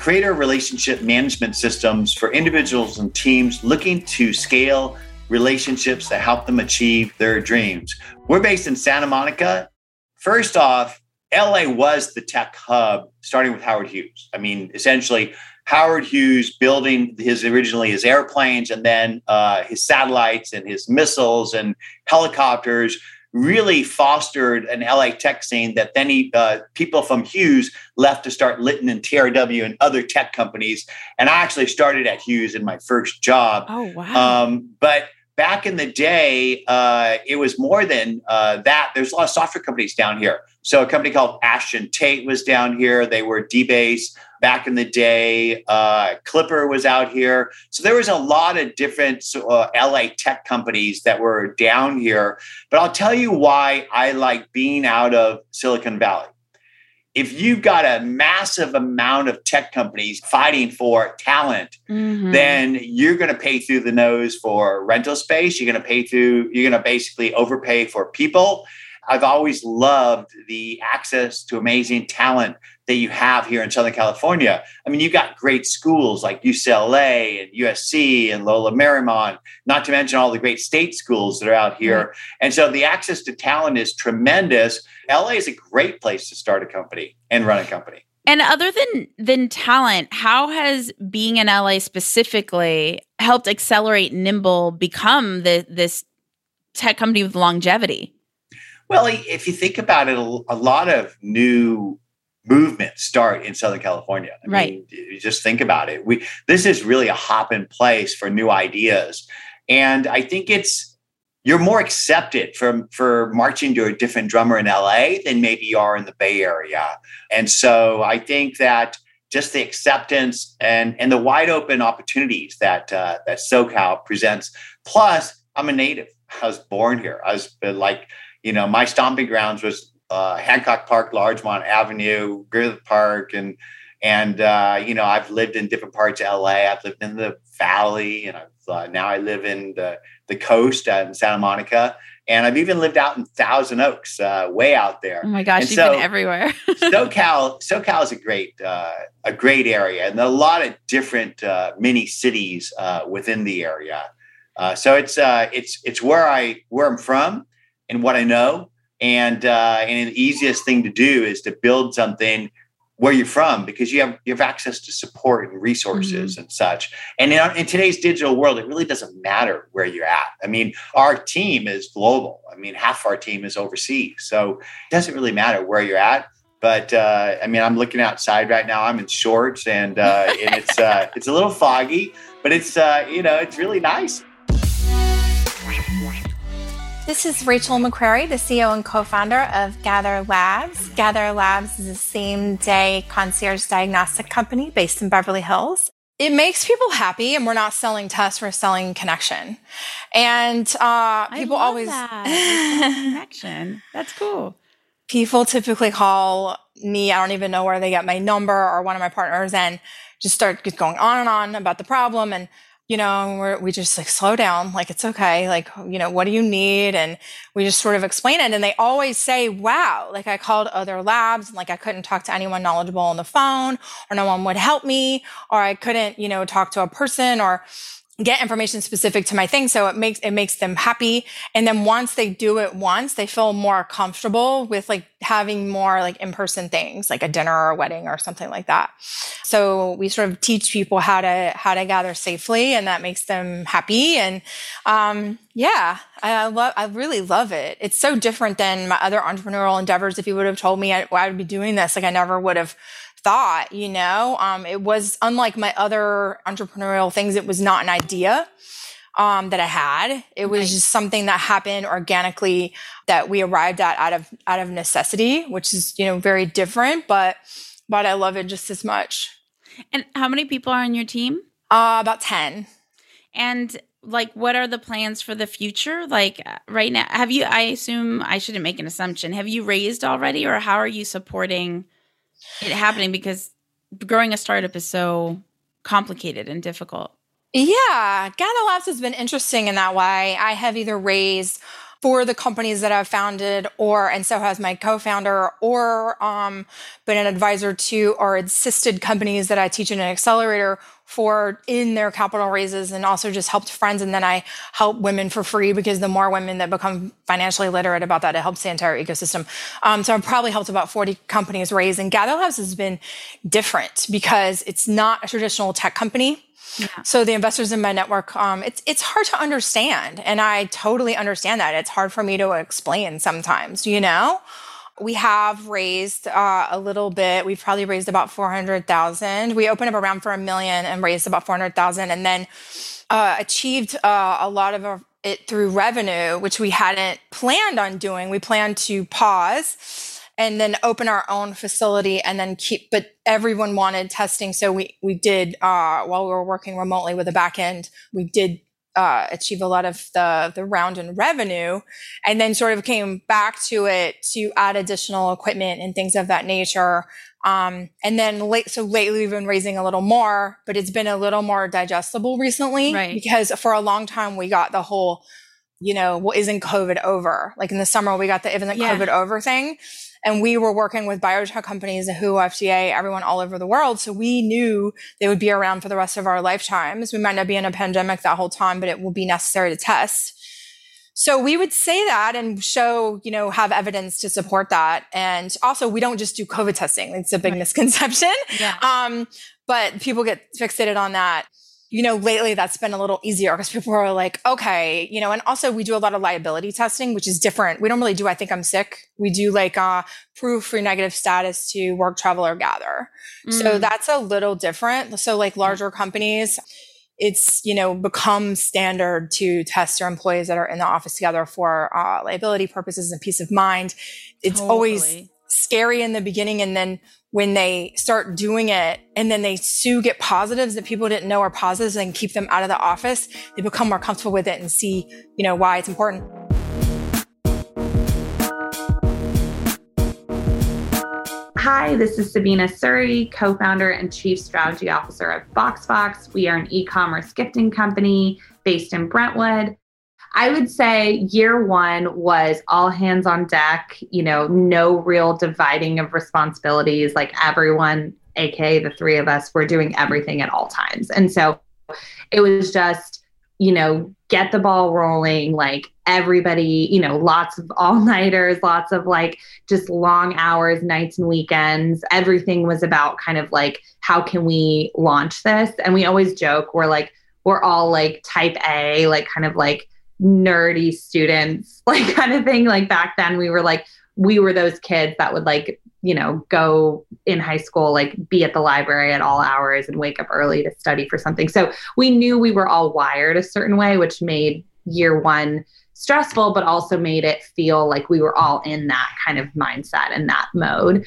creator relationship management systems for individuals and teams looking to scale relationships that help them achieve their dreams. We're based in Santa Monica. First off, LA was the tech hub, starting with Howard Hughes. I mean, essentially, Howard Hughes building his originally his airplanes and then uh, his satellites and his missiles and helicopters really fostered an LA tech scene that then he, uh, people from Hughes left to start Litton and TRW and other tech companies. And I actually started at Hughes in my first job. Oh, wow. Um, but back in the day, uh, it was more than uh, that. There's a lot of software companies down here. So a company called Ashton Tate was down here. They were DBase back in the day. Uh, Clipper was out here. So there was a lot of different uh, LA tech companies that were down here. But I'll tell you why I like being out of Silicon Valley. If you've got a massive amount of tech companies fighting for talent, mm-hmm. then you're going to pay through the nose for rental space. You're going to pay through, you're going to basically overpay for people. I've always loved the access to amazing talent that you have here in Southern California. I mean, you've got great schools like UCLA and USC and Loyola Marymount, not to mention all the great state schools that are out here. Mm-hmm. And so the access to talent is tremendous. LA is a great place to start a company and run a company. And other than than talent, how has being in LA specifically helped accelerate Nimble become the, this tech company with longevity? Well, if you think about it, a lot of new movements start in Southern California. I right. Mean, just think about it. We this is really a hop in place for new ideas, and I think it's you're more accepted for for marching to a different drummer in LA than maybe you are in the Bay Area, and so I think that just the acceptance and and the wide open opportunities that uh, that SoCal presents. Plus, I'm a native. I was born here. I was like you know, my stomping grounds was uh, Hancock Park, Larchmont Avenue, Griffith Park, and and uh, you know, I've lived in different parts of LA. I've lived in the Valley, and I've, uh, now I live in the the coast in Santa Monica, and I've even lived out in Thousand Oaks, uh, way out there. Oh my gosh, and you've so, been everywhere. SoCal, SoCal is a great uh, a great area, and a lot of different uh, mini cities within the area. so it's it's it's where I where I'm from and what I know. And uh, and the easiest thing to do is to build something where you're from because you have you have access to support and resources mm-hmm. and such. And in, in, today's digital world, it really doesn't matter where you're at. I mean, our team is global. I mean, half our team is overseas, so it doesn't really matter where you're at. But uh, I mean, I'm looking outside right now. I'm in shorts, and uh, and it's uh, it's a little foggy, but it's uh, you know it's really nice. This is Rachael McCrary, the CEO and co founder of Gather Labs. Gather Labs is a same day concierge diagnostic company based in Beverly Hills. It makes people happy, and we're not selling tests, we're selling connection. And uh, people always. That. connection. That's cool. People typically call me, I don't even know where they get my number or one of my partners, and just start going on and on about the problem. And you know, we're, we just like slow down, like it's okay. Like, you know, what do you need? And we just sort of explain it. And they always say, wow, like I called other labs and like I couldn't talk to anyone knowledgeable on the phone or no one would help me or I couldn't, you know, talk to a person or, get information specific to my thing so it makes it makes them happy. And then once they do it once they feel more comfortable with like having more like in-person things like a dinner or a wedding or something like that. So we sort of teach people how to how to gather safely and that makes them happy. And um, yeah I, love i really love it. It's so different than my other entrepreneurial endeavors if you would have told me I, I would be doing this. Like i never would have thought, you know, um, it was unlike my other entrepreneurial things. It was not an idea um, that I had. It was just something that happened organically that we arrived at out of out of necessity, which is you know very different, but but I love it just as much. And how many people are on your team? Uh, about ten. And like what are the plans for the future like uh, right now have you i assume i shouldn't make an assumption have you raised already or how are you supporting it happening because growing a startup is so complicated and difficult. Yeah, Gather Labs has been interesting in that way. I have either raised for the companies that I've founded, or and so has my co-founder, or um, been an advisor to or assisted companies that I teach in an accelerator for in their capital raises, and also just helped friends. And then I help women for free because the more women that become financially literate about that, it helps the entire ecosystem. Um, so I've probably helped about 40 companies raise, and Gather Labs has been different because it's not a traditional tech company yeah. So the investors in my network, um, it's it's hard to understand, and I totally understand that. It's hard for me to explain sometimes. You know, we have raised uh, a little bit. We've probably raised about four hundred thousand. We opened up around for a million and raised about four hundred thousand, and then uh, achieved uh, a lot of it through revenue, which we hadn't planned on doing. We planned to pause and then open our own facility and then keep but everyone wanted testing so we we did uh, while we were working remotely with the back end we did uh, achieve a lot of the the round in revenue and then sort of came back to it to add additional equipment and things of that nature um, and then late so lately we've been raising a little more but it's been a little more digestible recently right. because for a long time we got the whole you know well isn't covid over like in the summer we got the isn't yeah. covid over thing and we were working with biotech companies, WHO, FDA, everyone all over the world. So we knew they would be around for the rest of our lifetimes. We might not be in a pandemic that whole time, but it will be necessary to test. So we would say that and show, you know, have evidence to support that. And also, we don't just do COVID testing. It's a big right. misconception. Yeah. Um, but people get fixated on that you know, lately that's been a little easier because people are like, okay, you know, and also we do a lot of liability testing, which is different. We don't really do, I think I'm sick. We do like uh, proof for negative status to work, travel, or gather. Mm. So that's a little different. So, like larger companies, it's, you know, become standard to test your employees that are in the office together for uh, liability purposes and peace of mind. It's totally. always scary in the beginning and then when they start doing it and then they sue get positives that people didn't know are positives and keep them out of the office, they become more comfortable with it and see, you know, why it's important. Hi, this is Sabena Suri, co founder and chief strategy officer of BoxFox. We are an e commerce gifting company based in Brentwood. I would say year one was all hands on deck, you know, no real dividing of responsibilities. Like everyone, aka the three of us, were doing everything at all times. And so it was just, you know, get the ball rolling, like everybody, you know, lots of all nighters, lots of like just long hours, nights and weekends. Everything was about kind of like, how can we launch this? And we always joke, we're like, we're all like type A, like kind of like nerdy students, like kind of thing. Like back then, we were like, we were those kids that would like, you know, go in high school, like be at the library at all hours and wake up early to study for something. So we knew we were all wired a certain way, which made year one stressful, but also made it feel like we were all in that kind of mindset and that mode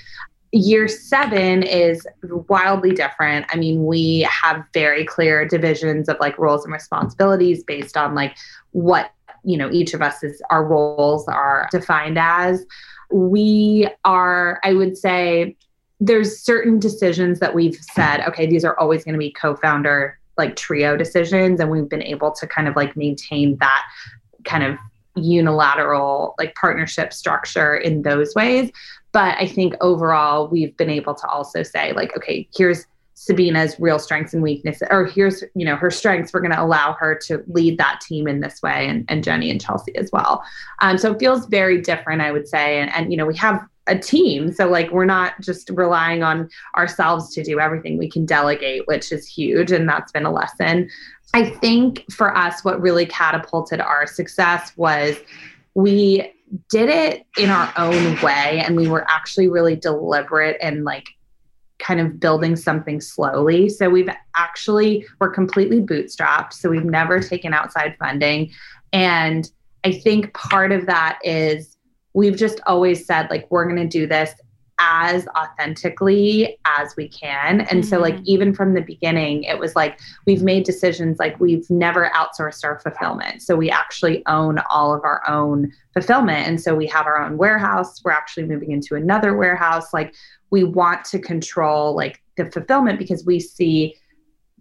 year seven is wildly different. I mean, we have very clear divisions of like roles and responsibilities based on like what, you know, each of us is our roles are defined as. We are, I would say, there's certain decisions that we've said, okay, these are always going to be co founder like trio decisions. And we've been able to kind of like maintain that kind of unilateral like partnership structure in those ways but I think overall, we've been able to also say, like, okay, here's Sabena's real strengths and weaknesses, or here's, you know, her strengths. We're going to allow her to lead that team in this way, and, and Jenny and Chelsea as well. Um, so it feels very different, I would say. And, and, you know, we have a team. So, like, we're not just relying on ourselves to do everything. We can delegate, which is huge. And that's been a lesson. I think for us, what really catapulted our success was we did it in our own way and we were actually really deliberate and like kind of building something slowly. So we've actually we're completely bootstrapped, so we've never taken outside funding and I think part of that is we've just always said like we're going to do this as authentically as we can. And mm-hmm. so, like, mm-hmm. even from the beginning, it was like we've made decisions like we've never outsourced our fulfillment. So, we actually own all of our own fulfillment. And so, we have our own warehouse. We're actually moving into another warehouse. Like, we want to control like the fulfillment because we see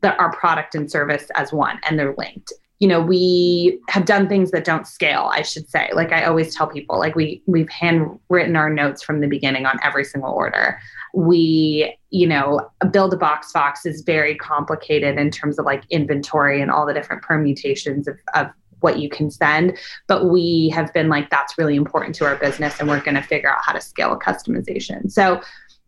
that our product and service as one and they're linked you know we have done things that don't scale i should say. Like i always tell people like we we've handwritten our notes from the beginning on every single order. We you know build a box box is very complicated in terms of like inventory and all the different permutations of, of what you can send but we have been like that's really important to our business and we're going to figure out how to scale customization. So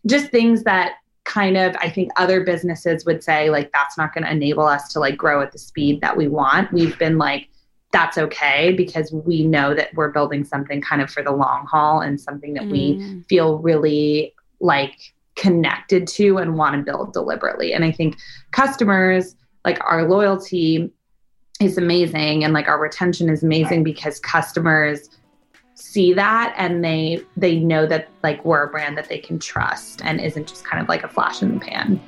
just things that kind of i think other businesses would say like that's not going to enable us to like grow at the speed that we want. We've been like that's okay because we know that we're building something kind of for the long haul and something that mm. we feel really like connected to and want to build deliberately. And i think customers like our loyalty is amazing and like our retention is amazing because customers see that and they they know that like we're a brand that they can trust and isn't just kind of like a flash in the pan.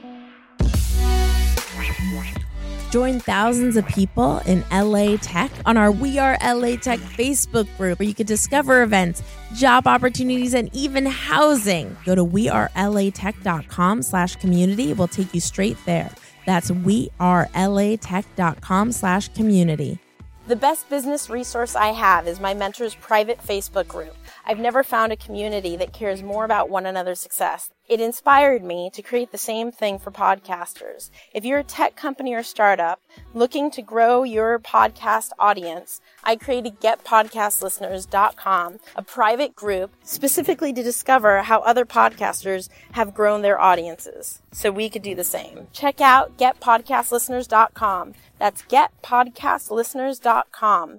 Join thousands of people in LA Tech on our We Are LA Tech Facebook group where you can discover events, job opportunities, and even housing. Go to wearelatech.com slash community. We'll take you straight there. That's wearelatech.com slash community. The best business resource I have is my mentor's private Facebook group. I've never found a community that cares more about one another's success. It inspired me to create the same thing for podcasters. If you're a tech company or startup looking to grow your podcast audience, I created getpodcastlisteners.com, a private group specifically to discover how other podcasters have grown their audiences so we could do the same. Check out getpodcastlisteners.com. That's getpodcastlisteners.com.